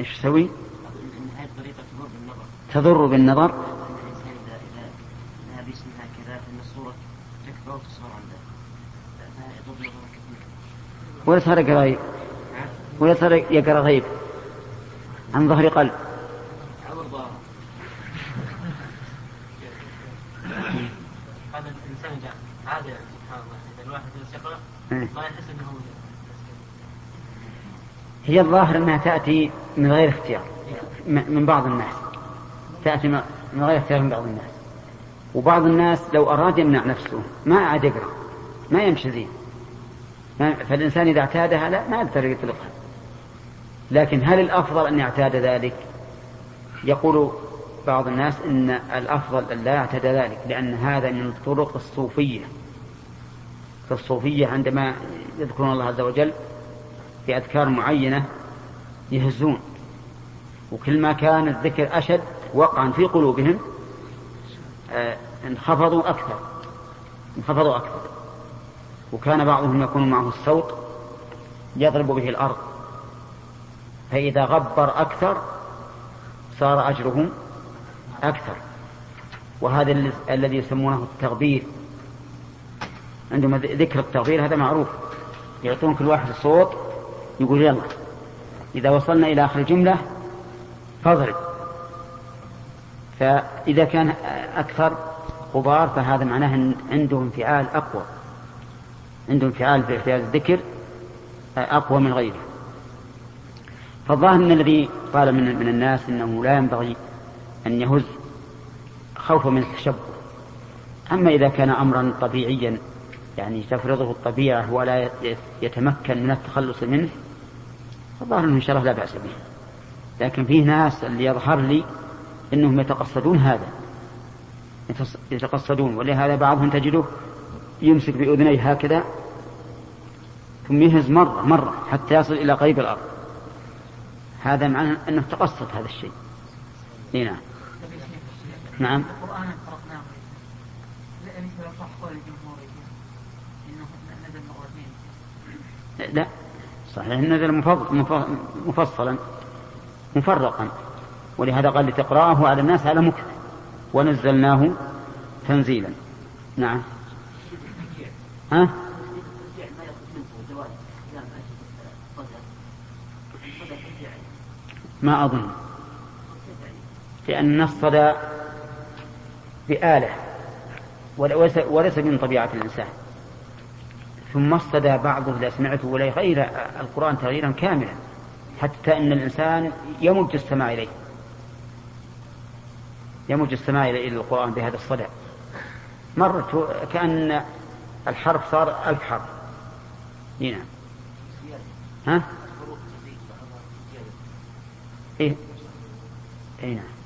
إيش تسوي؟ تضر بالنظر؟ ولا صار يقرا ولا صار يقرأ غيب عن ظهر قلب هذا الانسان عاده سبحان الله اذا الواحد يقرا ما يحس انه هي الظاهر أنها تأتي من غير اختيار من بعض الناس. تأتي من غير اختيار من بعض الناس. وبعض الناس لو أراد يمنع نفسه ما عاد يقرأ ما يمشي زين. فالإنسان إذا اعتادها لا ما يقدر يطلقها. لكن هل الأفضل أن يعتاد ذلك؟ يقول بعض الناس إن الأفضل أن لا يعتاد ذلك لأن هذا من طرق الصوفية. فالصوفية عندما يذكرون الله عز وجل في أذكار معينة يهزون. وكل ما كان الذكر أشد وقعا في قلوبهم آه، انخفضوا أكثر انخفضوا أكثر. وكان بعضهم يكون معه الصوت يضرب به الأرض. فإذا غبر أكثر صار أجره أكثر. وهذا الذي يسمونه التغبير. عندما ذكر التغبير هذا معروف. يعطون كل واحد الصوت يقول يلا إذا وصلنا إلى آخر الجملة فاضرب. فإذا كان أكثر غبار فهذا معناه عنده انفعال أقوى. عنده انفعال في اعتياد الذكر أقوى من غيره. فالظاهر أن الذي قال من, من الناس أنه لا ينبغي أن يهز خوفا من التشبه. أما إذا كان أمرا طبيعيا يعني تفرضه الطبيعة ولا يتمكن من التخلص منه فالظاهر أنه إن شاء الله لا بأس به. لكن فيه ناس اللي يظهر لي أنهم يتقصدون هذا. يتقصدون. ولهذا بعضهم تجده يمسك بأذنيه هكذا. ثم يهز مرة مرة حتى يصل إلى قريب الأرض. هذا معناه أنه تقصد هذا الشيء. إيه نعم. نعم. لا. صحيح. نزل مفصلا مفرقا. ولهذا قال لتقرأه على الناس على مكث. ونزلناه تنزيلا. نعم. ها؟ ما أظن. لأن الصدى بآلة وليس من طبيعة الإنسان. ثم الصدى بعضه إذا سمعته ولا يغير القرآن تغييرا كاملا حتى أن الإنسان يمج السماع إليه. يمج السماع إلى القرآن بهذا الصدى. مرت كأن الحرف صار ألف حرف نعم ها؟ إيه. إيه نعم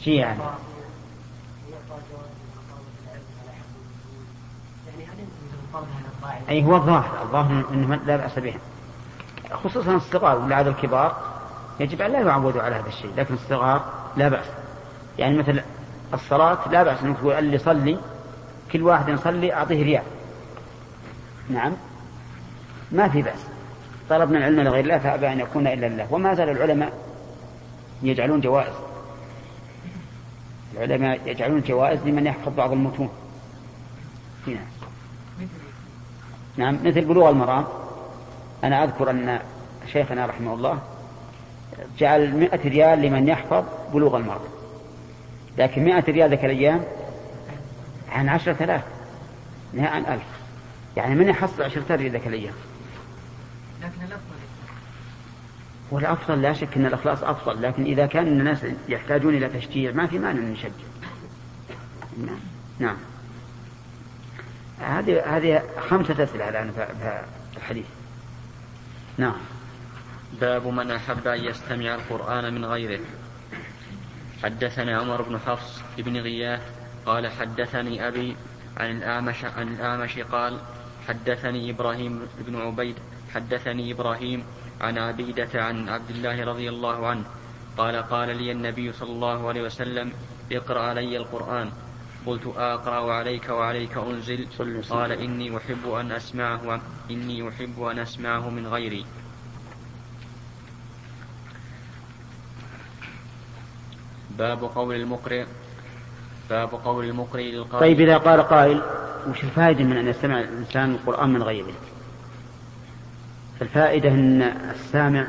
تشجيعا أي هو الظاهر الظاهر أنه لا بأس به. خصوصا الصغار ولعد الكبار يجب أن لا يعودوا على هذا الشيء لكن الصغار لا بأس. يعني مثل الصلاة لا بأس أنك تقول اللي يصلي كل واحد يصلي أعطيه ريال نعم. ما في بأس. طلبنا العلم لغير الله فأبى أن يكون إلا الله وما زال العلماء يجعلون جوائز. العلماء يجعلون جوائز لمن يحفظ بعض المتون. نعم نعم مثل بلوغ المرام أنا أذكر أن شيخنا رحمه الله جعل مئة ريال لمن يحفظ بلوغ المرأة لكن مئة ريال ذاك الأيام عن عشرة آلاف نهاية عن ألف. يعني من يحصل عشرة ريال ذاك الأيام؟ لكن والأفضل لا شك أن الإخلاص أفضل لكن إذا كان الناس يحتاجون إلى تشجيع ما في مانع أن نشجع نعم نعم. هذه هذه خمسة أسئلة الآن في الحديث. نعم. باب من أحب أن يستمع القرآن من غيره. حدثنا عمر بن حفص بن غياث قال حدثني أبي عن الأعمش عن الأعمش قال حدثني إبراهيم بن عبيد حدثني إبراهيم عن عبيدة عن عبد الله رضي الله عنه قال قال لي النبي صلى الله عليه وسلم اقرأ علي القرآن. قلت أقرأ عليك وعليك أنزل. قال إني أحب أن أسمعه إني أحب أن أسمعه من غيري. باب قول المقرئ. باب قول المقرئ للقائل طيب إذا قال قائل وش الفائدة من أن يستمع الإنسان القرآن من غيره؟ الفائدة أن السامع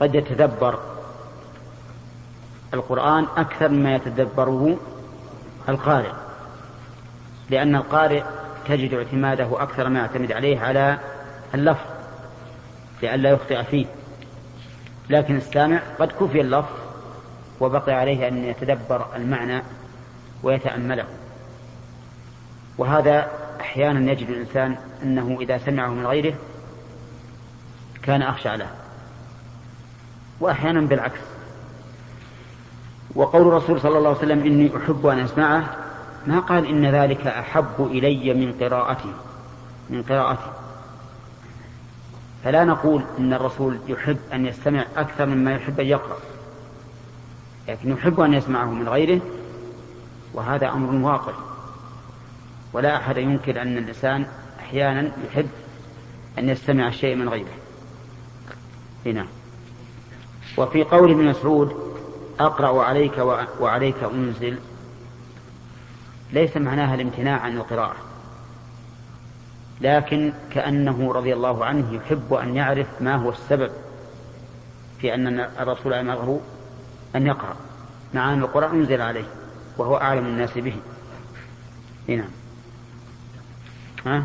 قد يتدبر القرآن أكثر مما يتدبره القارئ لأن القارئ تجد اعتماده أكثر ما يعتمد عليه على اللفظ لئلا يخطئ فيه. لكن السامع قد كفي اللفظ وبقي عليه أن يتدبر المعنى ويتأمله. وهذا أحيانا يجد الإنسان أنه إذا سمعه من غيره كان أخشى له وأحيانا بالعكس. وقول الرسول صلى الله عليه وسلم إني أحب أن أسمعه ما قال إن ذلك أحب إلي من قراءتي من قراءتي. فلا نقول إن الرسول يحب أن يستمع أكثر مما يحب أن يقرأ. لكن يحب أن يسمعه من غيره وهذا أمر واقع. ولا أحد ينكر أن الإنسان أحيانا يحب أن يستمع الشيء من غيره. هنا وفي قول ابن مسعود أقرأ عليك وعليك أنزل. ليس معناها الامتناع عن القراءة. لكن كأنه رضي الله عنه يحب أن يعرف ما هو السبب في أن الرسول أمره أن يقرأ. مع أن القرآن أنزل عليه وهو أعلم الناس به. نعم. ها؟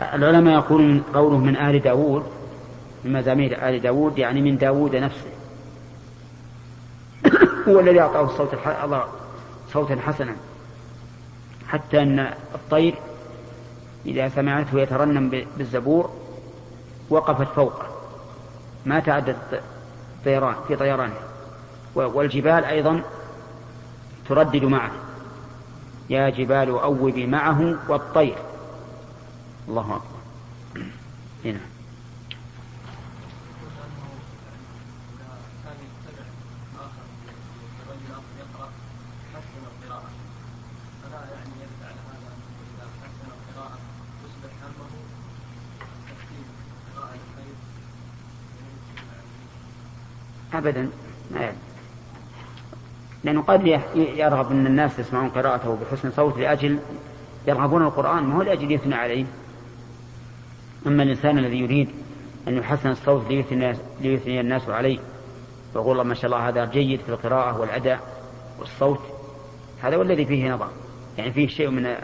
العلماء يقولون قوله من آل داود من مزامير آل داود يعني من داود نفسه. هو الذي أعطاه الصوت الله صوتا حسنا. حتى أن الطير إذا سمعته يترنم بالزبور وقفت فوقه. ما تعدت طيران في طيرانه. والجبال أيضا تردد معه. يا جبال أوبي معه والطير. الله أكبر. هنا. أبدا. يعني. لأنه قد يرغب أن الناس يسمعون قراءته بحسن صوت لأجل يرغبون القرآن ما هو لأجل يثنى عليه؟ أما الإنسان الذي يريد أن يحسن الصوت ليثني, الناس عليه ويقول ما شاء الله هذا جيد في القراءة والأداء والصوت هذا هو الذي فيه نظر. يعني فيه شيء من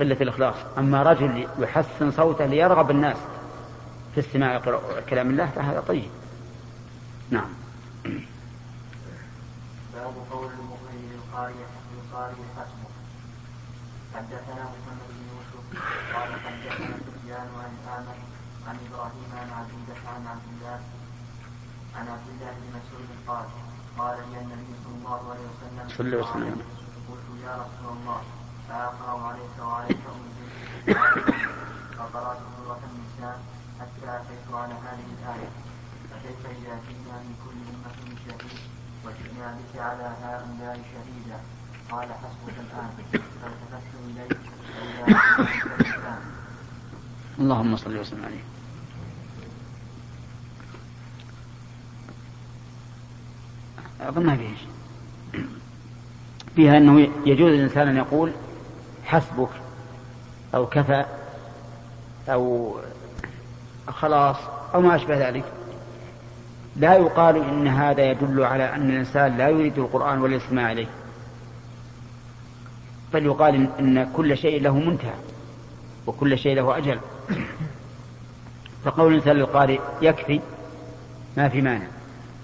قلة الإخلاص. أما رجل يحسن صوته ليرغب الناس في استماع كلام الله فهذا طيب. نعم. باب قول المؤمن للقارئ للقارئ حسبه حدثنا محمد بن يوسف قال حدثنا سفيان عن الاعمش عن إبراهيم عن عبيدة عن عبد الله عن عبد الله بن مسعود قال قال لي النبي صلى الله عليه وسلم صلى الله عليه وسلم. قلت يا رسول الله فأقرأ عليك وعليك أنزل فقرأت سورة النساء حتى أتيت على هذه الآية. فكيف إذا جئنا من كل أمة شهيد وجئنا بك على هؤلاء شهيدا؟ قال حسبك الآن. فالتفت إليه فإذا اللهم صل وسلم عليه. أظن ما فيه فيها أنه يجوز للإنسان أن يقول حسبك أو كفى أو خلاص أو ما أشبه ذلك. لا يقال إن هذا يدل على أن الإنسان لا يريد القرآن ولا يسمع إليه. بل يقال إن كل شيء له منتهى وكل شيء له أجل. فقول الإنسان للقارئ يكفي ما في مانع.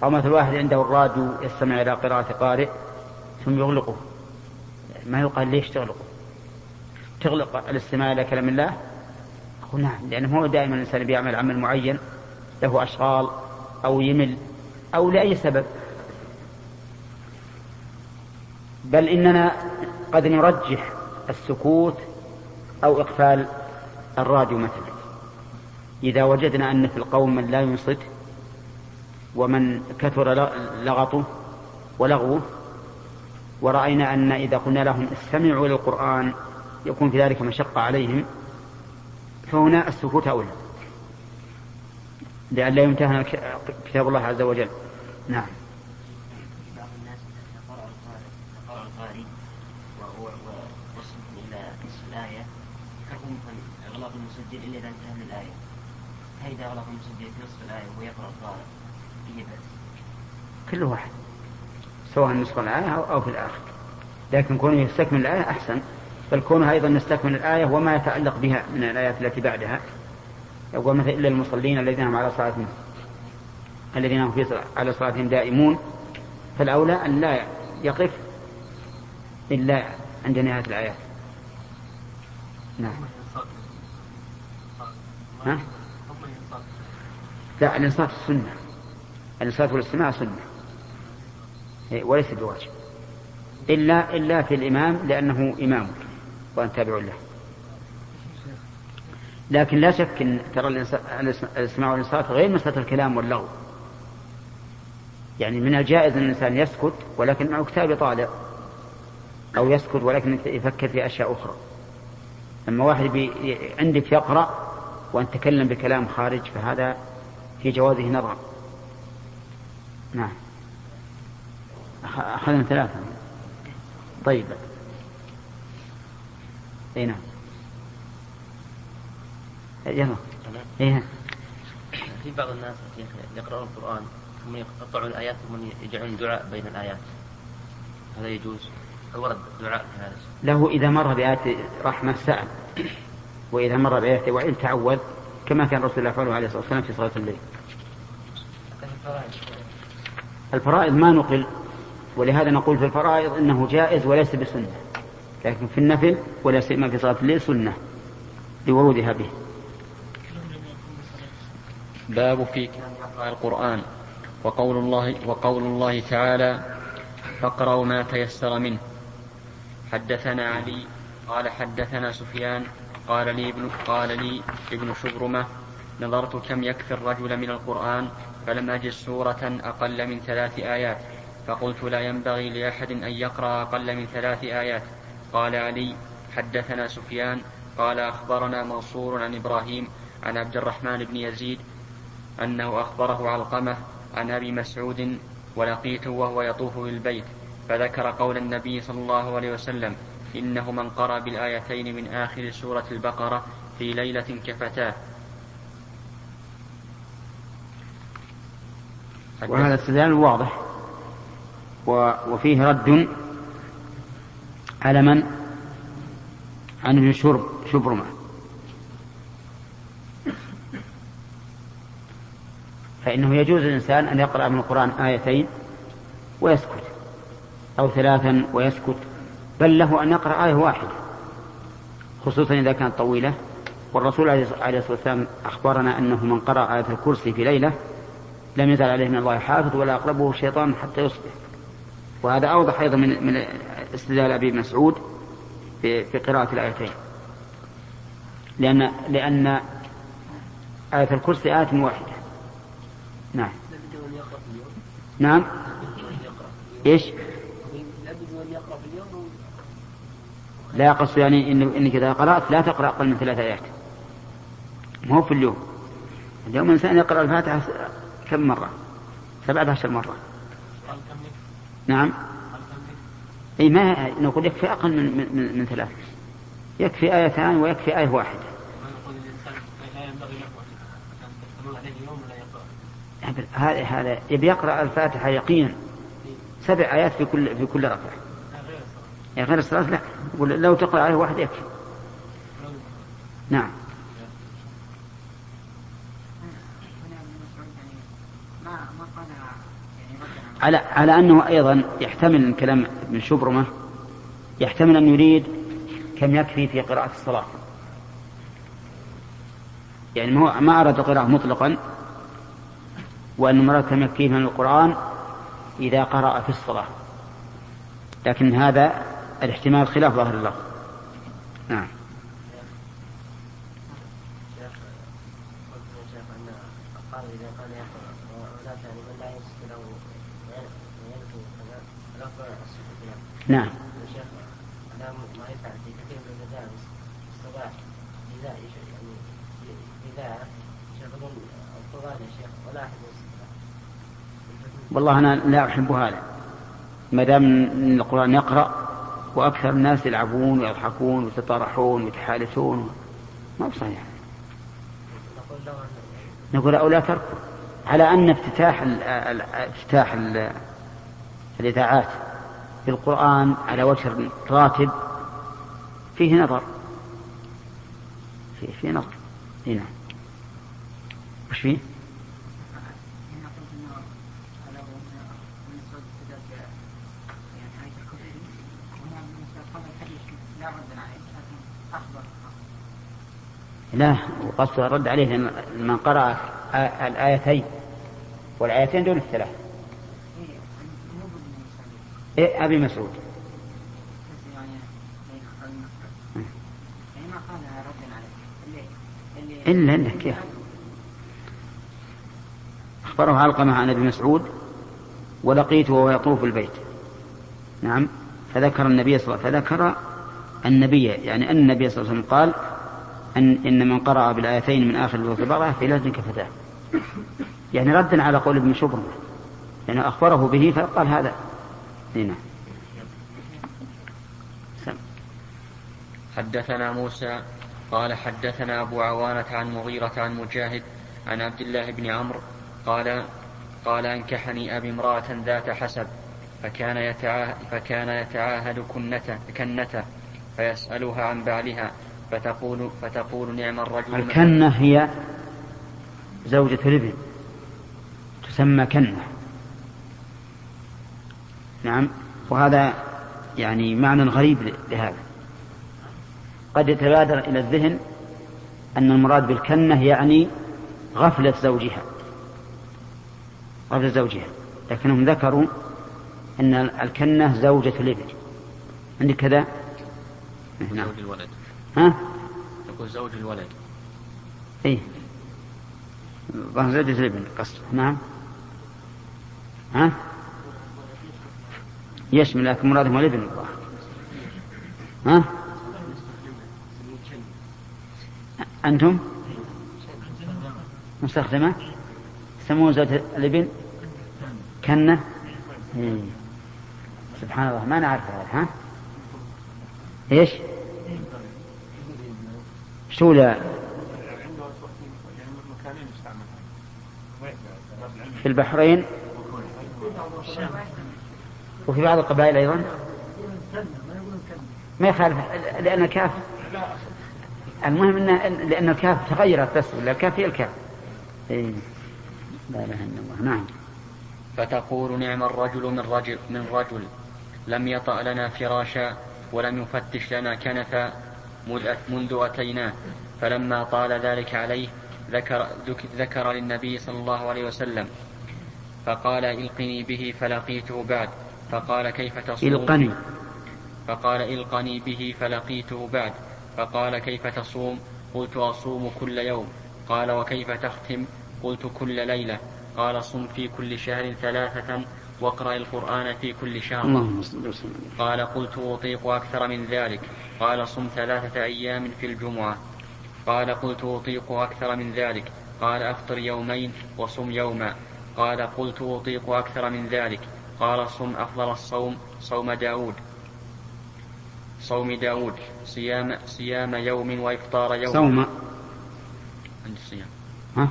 أو مثل واحد عنده الراديو يستمع إلى قراءة قارئ ثم يغلقه. ما يقال ليش تغلقه؟ تغلق الاستماع إلى كلام الله؟ أقول نعم لأنه هو دائما الإنسان بيعمل عمل معين له أشغال أو يمل أو لأي سبب. بل إننا قد نرجح السكوت أو إقفال الراديو مثلا. إذا وجدنا أن في القوم من لا ينصت ومن كثر لغطه ولغوه ورأينا أن إذا قلنا لهم استمعوا إلى القرآن يكون في ذلك مشقة عليهم فهنا السكوت أولى. لئلا يمتهن كتاب الله عز وجل. نعم بعض الناس قرأ القارئ وهو وصل إلى نصف الآية حكم المسجل إلا إذا انتهى من الآية فإذا أغلق المسجل في نصف الآية وهو يقرأ القارئ أي بأس. كل واحد. سواء نصف الآية أو في الآخر. لكن كونه يستكمل الآية أحسن. بل كونه أيضا نستكمل الآية وما يتعلق بها من الآيات التي بعدها. يقول مثلا إلا المصلين الذين هم على صلاتهم. الذين هم في على صلاتهم دائمون. فالأولى أن لا يقف إلا عند نهاية الآيات. نعم. ها؟ لا الإنصات السنة الإنصات والاستماع سنة. إيه، وليس بواجب. إلا إلا في الإمام لأنه إمامك وأن تابع له. لكن لا شك أن ترى الاستماع والإنصات غير مسألة الكلام واللغو. يعني من الجائز أن الإنسان يسكت ولكن معه كتاب طالع. أو يسكت ولكن يفكر في أشياء أخرى. لما واحد عندك يقرأ وأن تكلم بكلام خارج فهذا في جوازه نظر. نعم. أخذنا ثلاثة. طيب. أي نعم. يلا. أي في بعض الناس يقرأون القرآن ثم يقطعون الآيات ثم يجعلون دعاء بين الآيات. هذا يجوز؟ هل ورد دعاء في هذا؟ له إذا مر بآيات رحمة سأل. وإذا مر بآيات وعيد تعوذ كما كان رسول الله يفعله عليه الصلاة والسلام في صلاة الليل. الفرائض ما نقل ولهذا نقول في الفرائض إنه جائز وليس بسنة. لكن في النفل ولا سيما في صلاة الليل سنة لورودها به. باب في القرآن. وقول الله وقول الله تعالى فاقرأوا ما تيسر منه. حدثنا علي قال حدثنا سفيان قال لي ابن قال لي ابن شبرمة نظرت كم يكفي الرجل من القرآن فلم أجد سورة أقل من ثلاث آيات فقلت لا ينبغي لأحد أن يقرأ أقل من ثلاث آيات. قال علي حدثنا سفيان قال أخبرنا منصور عن إبراهيم عن عبد الرحمن بن يزيد أنه أخبره علقمة عن أبي مسعود ولقيته وهو يطوف بالبيت فذكر قول النبي صلى الله عليه وسلم إنه من قرأ بالآيتين من آخر سورة البقرة في ليلة كفتاه. وهذا استدلال واضح. وفيه رد على من؟ عن ابن شرب شبرمة. فإنه يجوز للإنسان أن يقرأ من القرآن آيتين ويسكت أو ثلاثا ويسكت. بل له أن يقرأ آية واحدة خصوصا إذا كانت طويلة. والرسول عليه الصلاة والسلام أخبرنا أنه من قرأ آية الكرسي في ليلة لم يزل عليه من الله حافظ ولا أقربه الشيطان حتى يصبح. وهذا أوضح أيضا من من استدلال أبي مسعود في, في قراءة الآيتين. لأن لأن آية الكرسي آية واحدة. نعم. نعم. إيش؟ لا قصد يعني إنك إذا قرأت لا تقرأ أقل من ثلاث آيات. ما هو في اليوم. اليوم الانسان يقرأ الفاتحة كم مرة؟ سبعة عشر مرة. نعم. إي ما نقول يكفي أقل من من, من ثلاث. يكفي ايتان ويكفي آية واحدة. هذا هذا يبي يقرأ الفاتحة يقينا سبع آيات في كل في كل ركعة. يعني غير الصلاة لا. يقول لو تقرأ عليه واحد يكفي. نعم. على على أنه أيضا يحتمل كلام ابن شبرمة يحتمل أن يريد كم يكفي في قراءة الصلاة. يعني ما ما أراد القراءة مطلقا وأن مراد كم يكفيه من القرآن إذا قرأ في الصلاة. لكن هذا الاحتمال خلاف ظاهر الله نعم. نعم. والله أنا لا أحب هذا. ما دام القرآن يقرأ وأكثر الناس يلعبون ويضحكون ويتطارحون ويتحالثون. ما بصحيح نقول أو لا تركوا على أن افتتاح افتتاح ال الإذاعات بالقرآن على وجه راتب فيه نظر. فيه, فيه نظر. هنا نعم. وش فيه؟ لا وقصد الرد عليه من قرأ الآيتين والآيتين دون الثلاث. إيه أبي مسعود. إلا إلا كيف؟ أخبره علقمة عن أبي مسعود ولقيته وهو يطوف البيت نعم فذكر النبي صلى الله عليه وسلم فذكر النبي يعني أن النبي صلى الله عليه وسلم قال أن إن من قرأ بالآيتين من آخر البقرة في ليلة كفتاه. يعني ردا على قول ابن شبر. يعني أخبره به فقال هذا. هنا حدثنا موسى قال حدثنا أبو عوانة عن مغيرة عن مجاهد عن عبد الله بن عمرو قال قال أنكحني أبي امرأة ذات حسب فكان يتعاهد, فكان يتعاهد كنته كنته. فيسألها عن بعلها فتقول فتقول نعم الرجل. الكنة هي زوجة الابن تسمى كنة. نعم وهذا يعني معنى غريب لهذا. قد يتبادر إلى الذهن أن المراد بالكنة يعني غفلة زوجها. غفلة زوجها. لكنهم ذكروا أن الكنة زوجة الابن. عندك كذا؟ نعم. زوج الولد. ها؟ يقول زوج الولد. اي ظهر زوجة الابن قصد. نعم. ها؟ يشمل لكن مرادهم الابن. الظاهر ها؟ أنتم؟ مستخدمة؟ يسمون زوجة الابن؟ كنة؟ إيه. سبحان الله ما نعرف هذا ها؟ إيش؟ شو لا؟ في البحرين؟ وفي بعض القبائل أيضا؟ ما يخالف لأن الكاف المهم إن لأن الكاف تغيرت بس ولا الكاف هي الكاف. إيه. لا إله إلا الله. نعم. فتقول نعم الرجل من رجل من رجل لم يطأ لنا فراشا ولم يفتش لنا كنفا منذ أتيناه. فلما طال ذلك عليه ذكر, ذكر للنبي صلى الله عليه وسلم فقال إلقني به فلقيته بعد. فقال كيف تصوم؟ إلقني فقال إلقني به فلقيته بعد. فقال كيف تصوم؟ قلت أصوم كل يوم. قال وكيف تختم؟ قلت كل ليلة. قال صم في كل شهر ثلاثة واقرأ القرآن في كل شهر قال قلت أطيق أكثر من ذلك. قال صم ثلاثة أيام في الجمعة. قال قلت أطيق أكثر من ذلك. قال أفطر يومين وصم يوما. قال قلت أطيق أكثر من ذلك. قال صم أفضل الصوم صوم داود. صوم داود. صيام صيام يوم وإفطار يوم. صوم. عند الصيام ها؟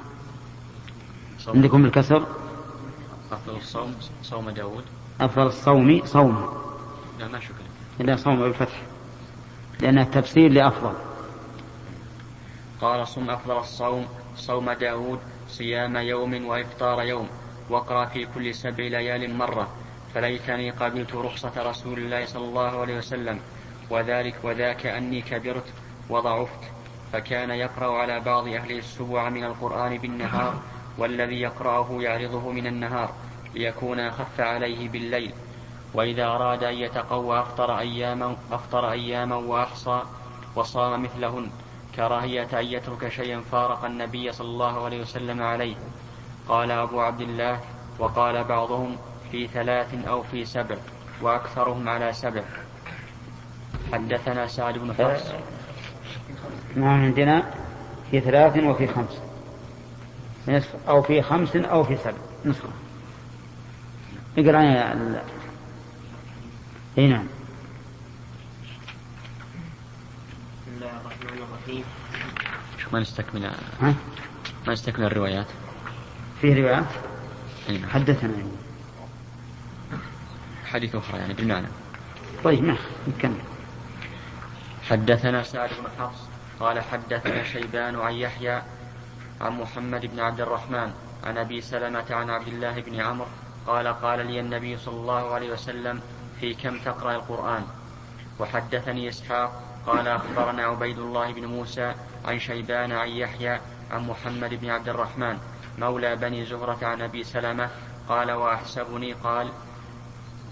صوم عندكم الكسر؟ أفضل الصوم صوم داود؟ أفضل الصوم صوم. لا ما شكل إلا صوم بالفتح لأنها تفسير لأفضل. قال صم أفضل الصوم صوم داود صيام يوم وإفطار يوم واقرأ في كل سبع ليال مرة. فليتني قبلت رخصة رسول الله صلى الله عليه وسلم. وذلك وذاك أني كبرت وضعفت. فكان يقرأ على بعض أهل السبع من القرآن بالنهار والذي يقرأه يعرضه من النهار ليكون أخف عليه بالليل. وإذا أراد أن يتقوى أفطر أياما أفطر أياما وأحصى وصام مثلهن كراهية أن يترك شيئا فارق النبي صلى الله عليه وسلم عليه. قال أبو عبد الله وقال بعضهم في ثلاث أو في سبع وأكثرهم على سبع. حدثنا سعد بن حفص. نعم عندنا في ثلاث وفي خمس. نصف أو في خمس أو في سبع. نسخة اقرأ يا ال... إي نعم. بسم الله الرحمن الرحيم. شوف ما نستكمل ها؟ ما نستكمل الروايات. في روايات؟ أي نعم. حدثنا. يعني. حديث أخرى يعني بالمعنى طيب ما نكمل. حدثنا سعد بن حفص قال حدثنا شيبان عن يحيى عن محمد بن عبد الرحمن عن أبي سلمة عن عبد الله بن عمرو قال قال لي النبي صلى الله عليه وسلم في كم تقرأ القرآن؟ وحدثني إسحاق قال أخبرنا عبيد الله بن موسى عن شيبان عن يحيى عن محمد بن عبد الرحمن مولى بني زهرة عن أبي سلمة قال وأحسبني قال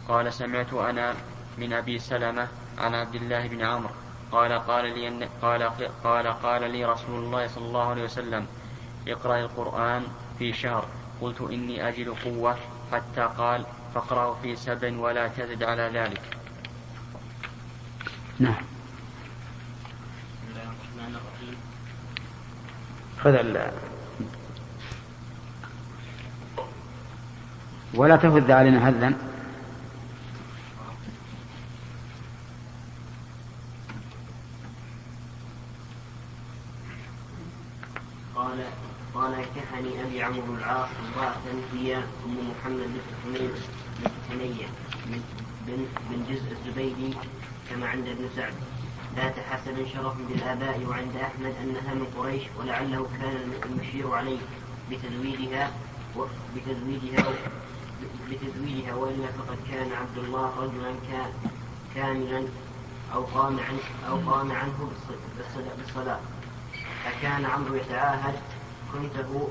قال سمعت أنا من أبي سلمة عن عبد الله بن عمرو قال قال لي قال قال قال لي رسول الله صلى الله عليه وسلم اقرأ القرآن في شهر. قلت إني أجد قوة. حتى قال فاقرأه في سبع ولا تزد على ذلك. نعم. خذ. ولا تهذ علينا هذا قال كفني أبي عمرو العاص امرأة هي أم محمد بنت حنين بنت من بن بن جزء الزبيدي كما عند ابن سعد. ذات حسب شرف بالآباء وعند أحمد أنها من قريش ولعله كان المشير عليه بتزويدها و- بتزويدها بتزويدها وإلا فقد كان عبد الله رجلا كا- كاملا أو قام عنه أو قام عنه بالص- بالصلاة, أكان عمرو يتعاهد كنته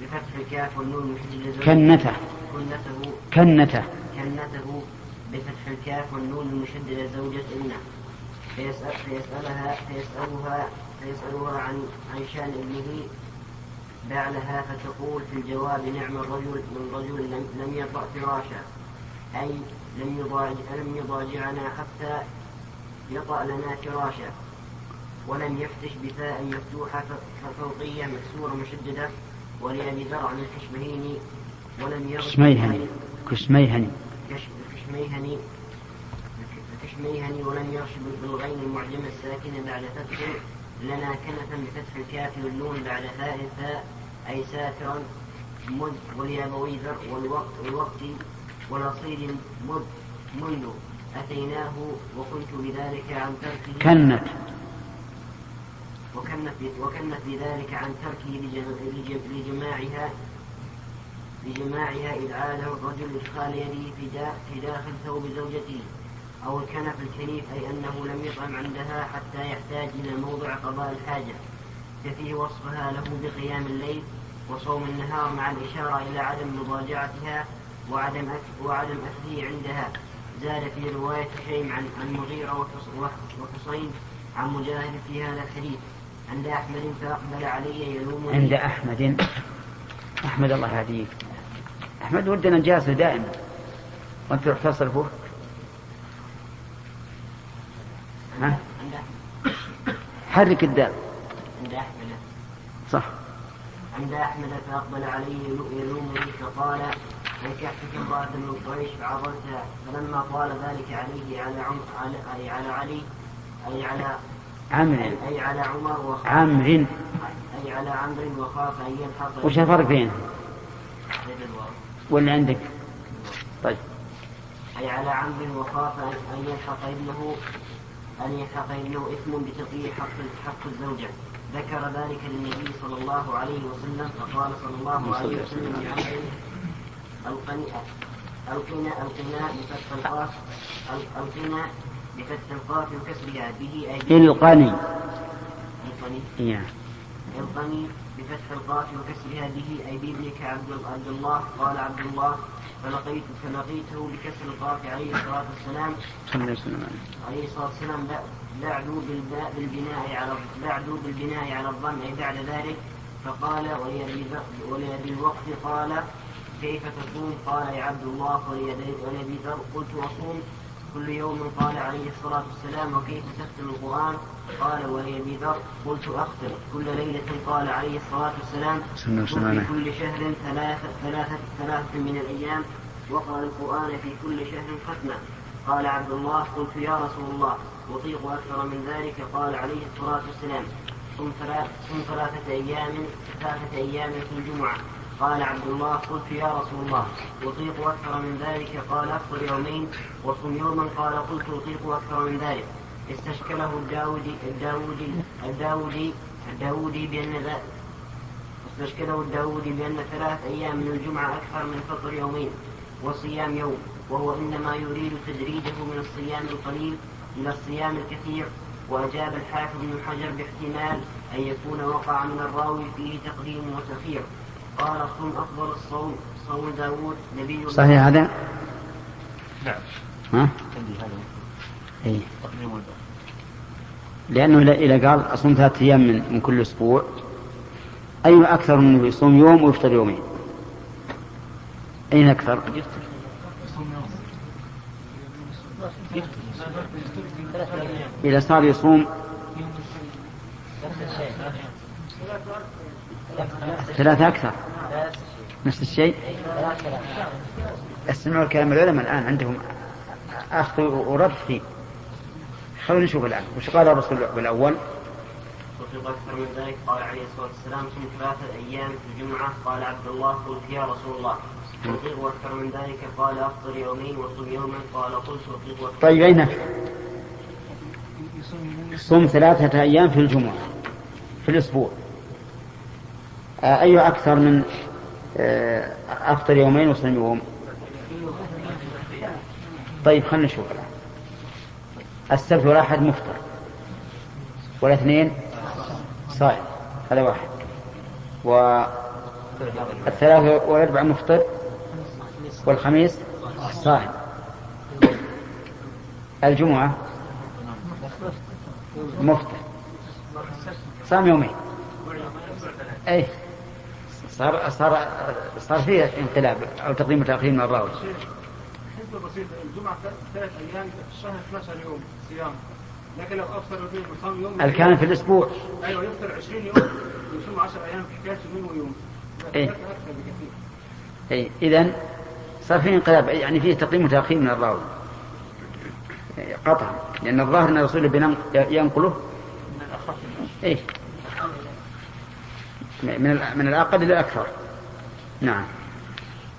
بفتح الكاف والنون لزوجه كنته. كنته. كنته. كنته بفتح الكاف والنون المشددة زوجة ابنه فيسأل فيسألها فيسألها فيسألها عن عن شأن ابنه. بعلها فتقول في الجواب نعم الرجل من رجل لم, لم يطأ فراشا. أي لم يضاجعنا حتى يطأ لنا فراشا. ولم يفتش بفاء مفتوحة ف- فوقية مكسورة مشددة ولأبي زرع الكشمهيني ولم يرد كشميهني. كشميهني. كش- الكشميهني الكشميهني ولم يرش بالغين المعجمة الساكنة بعد فتح. لنا كنفا بفتح الكاف والنون بعد فاء أي سافرا مد ولأبوي ذر والوقت والوقت والأصيل مد منذ أتيناه وكنت بذلك عن تركه. كنت. وكنت بذلك عن تركه لجم- لجم- لجماعها لجماعها إذ عاده الرجل إدخال يده في, دا في داخل ثوب زوجته أو الكنف الكنيف أي أنه لم يطعم عندها حتى يحتاج إلى موضع قضاء الحاجة. ففيه وصفها له بقيام الليل وصوم النهار مع الإشارة إلى عدم مضاجعتها وعدم وعدم أكله عندها. زاد في رواية شيم عن عن مغيرة وحص- وح- وحصين عن مجاهد في هذا الحديث. عند أحمد فأقبل علي يلومني. عند أحمد. أحمد الله يهديك أحمد ودنا نجاسه دائما. وأنت تروح تصرفه ها؟ حرك الدال. عند أحمد. صح. عند أحمد فأقبل عليه يلومني فقال أنكحتك امرأة من قريش فعضلتها فلما طال ذلك عليه على عم على أي على علي أي على عمر أي على عمر وخالد عمر أي على عمرو وخاف أن يلحق وش الفرق الواو. واللي عندك؟ طيب. أي على عمرو وخاف أن يلحق ابنه أن يلحق ابنه إثم بتقييد حق حق الزوجة. ذكر ذلك للنبي صلى الله عليه وسلم فقال صلى الله عليه وسلم لعمرو القني القنا ألقنا بفتح القاف ألقنا بفتح القاف وكسرها به أي القني القني القني بفتح القاف وكسرها به أي بابنك عبد عبد الله قال عبد الله فلقيت فلقيته بكسر القاف عليه الصلاة والسلام. صلى الله عليه وسلم. عليه الصلاة والسلام لا- بعدوا بالبناء على بعدوا بالبناء على الضم أي بعد ذلك فقال ولأبي الوقت قال كيف تصوم؟ قال يا عبد الله ولأبي ذر قلت أصوم. كل يوم قال عليه الصلاة والسلام وكيف تختم القرآن؟ قال ولأبي ذر قلت أختم. كل ليلة قال عليه الصلاة والسلام صلى الله عليه قل وسلم. في كل شهر ثلاثة ثلاثة ثلاثة من الأيام واقرأ القرآن في كل شهر ختمة. قال عبد الله قلت يا رسول الله أطيق أكثر من ذلك. قال عليه الصلاة والسلام صم ثلاثة أيام ثلاثة أيام في الجمعة. قال عبد الله قلت يا رسول الله أطيق أكثر من ذلك؟ قال أفطر يومين. وصم يوما؟ قال قلت أطيق أكثر من ذلك. استشكله الداودي الداودي الداودي الداودي بأن استشكله الداودي بأن ثلاث أيام من الجمعة أكثر من فطر يومين وصيام يوم. وهو إنما يريد تدريجه من الصيام القليل إلى الصيام الكثير. وأجاب الحافظ بن حجر باحتمال أن يكون وقع من الراوي فيه تقديم وتأخير. قال صم أفضل الصوم صوم داود نبي صحيح هذا؟ نعم. ها؟ عندي هذا إيه. والباء لأنه إذا- قال أصوم ثلاثة أيام من, من كل أسبوع. أي أكثر من أنه يصوم يوم ويفطر يومين. أين أكثر؟ إذا صار يصوم ثلاثة أكثر. نفس الشيء. استمعوا الكلام العلماء الآن عندهم أخذ ورد فيه خلونا نشوف الآن. وش قال الرسول بالأول؟ وفي أكثر من ذلك قال عليه الصلاة والسلام صم ثلاثة أيام في الجمعة قال عبد الله قلت يا رسول الله أطيق أكثر من ذلك قال أفطر يومين وصم يوما قال قلت أكثر طيب أين؟ صوم ثلاثة أيام في الجمعة في الأسبوع. أي أكثر من آه، أفطر يومين وصوم يوم. طيب خلينا نشوف. الآن السبت والأحد مفطر. والاثنين صائم. هذا واحد. والثلاثة والأربعة مفطر. والخميس صائم. الجمعة مفطر. صام يومين. اي صار صار صار فيه انقلاب أو تقديم وتاخير من الراوي. حسبة بسيطة الجمعة ثلاث أيام في الشهر 12 يوم صيام. لكن لو أفطر يومين وصام يوم الكان في الأسبوع؟ أيوه يفطر 20 يوم ويصوم 10 أيام في حكاية يومين ويوم إيه. بكثير. اي اذا صار فيه انقلاب يعني فيه تقديم وتأخير من الراوي. قطعا لأن الظاهر أن الرسول بنم- ينقله اي من من الأقل إلى الأكثر. نعم.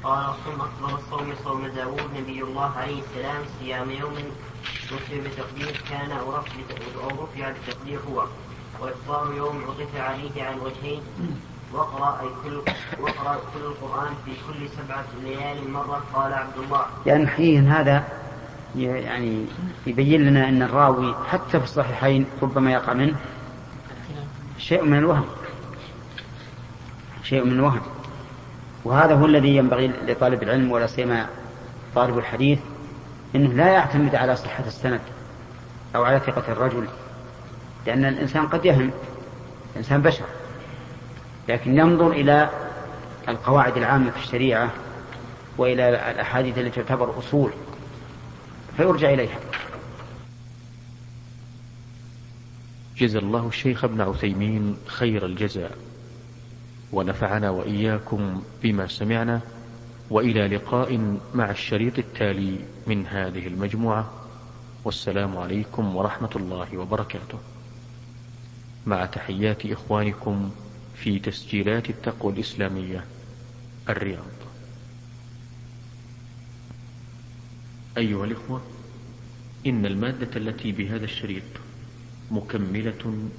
قال صم أفضل الصوم صوم داود نبي الله عليه السلام صيام يوم نصب بتقدير كان أو رفع رفع بتقدير هو. وإفطار يوم عطف عليه على الوجهين واقرأ أي كل واقرأ كل القرآن في كل سبعة ليال مرة. قال عبد الله. لأن حقيقة هذا يعني يبين لنا أن الراوي حتى في الصحيحين ربما يقع منه شيء من الوهم. شيء من الوهم. وهذا هو الذي ينبغي لطالب العلم ولا سيما طالب الحديث إنه لا يعتمد على صحة السند أو على ثقة الرجل لأن الإنسان قد يهم الإنسان بشر لكن ينظر إلى القواعد العامة في الشريعة وإلى الأحاديث التي تعتبر أصول فيرجع إليها. جزا الله الشيخ ابن عثيمين خير الجزاء. ونفعنا وإياكم بما سمعنا وإلى لقاء مع الشريط التالي من هذه المجموعة. والسلام عليكم ورحمة الله وبركاته. مع تحيات إخوانكم في تسجيلات التقوى الإسلامية الرياض. أيها الإخوة إن المادة التي بهذا الشريط مكملة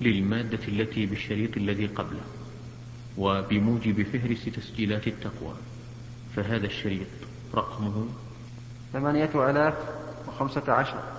للمادة التي بالشريط الذي قبله. وبموجب فهرس تسجيلات التقوى. فهذا الشريط رقمه ثمانية آلاف وخمسة عشر.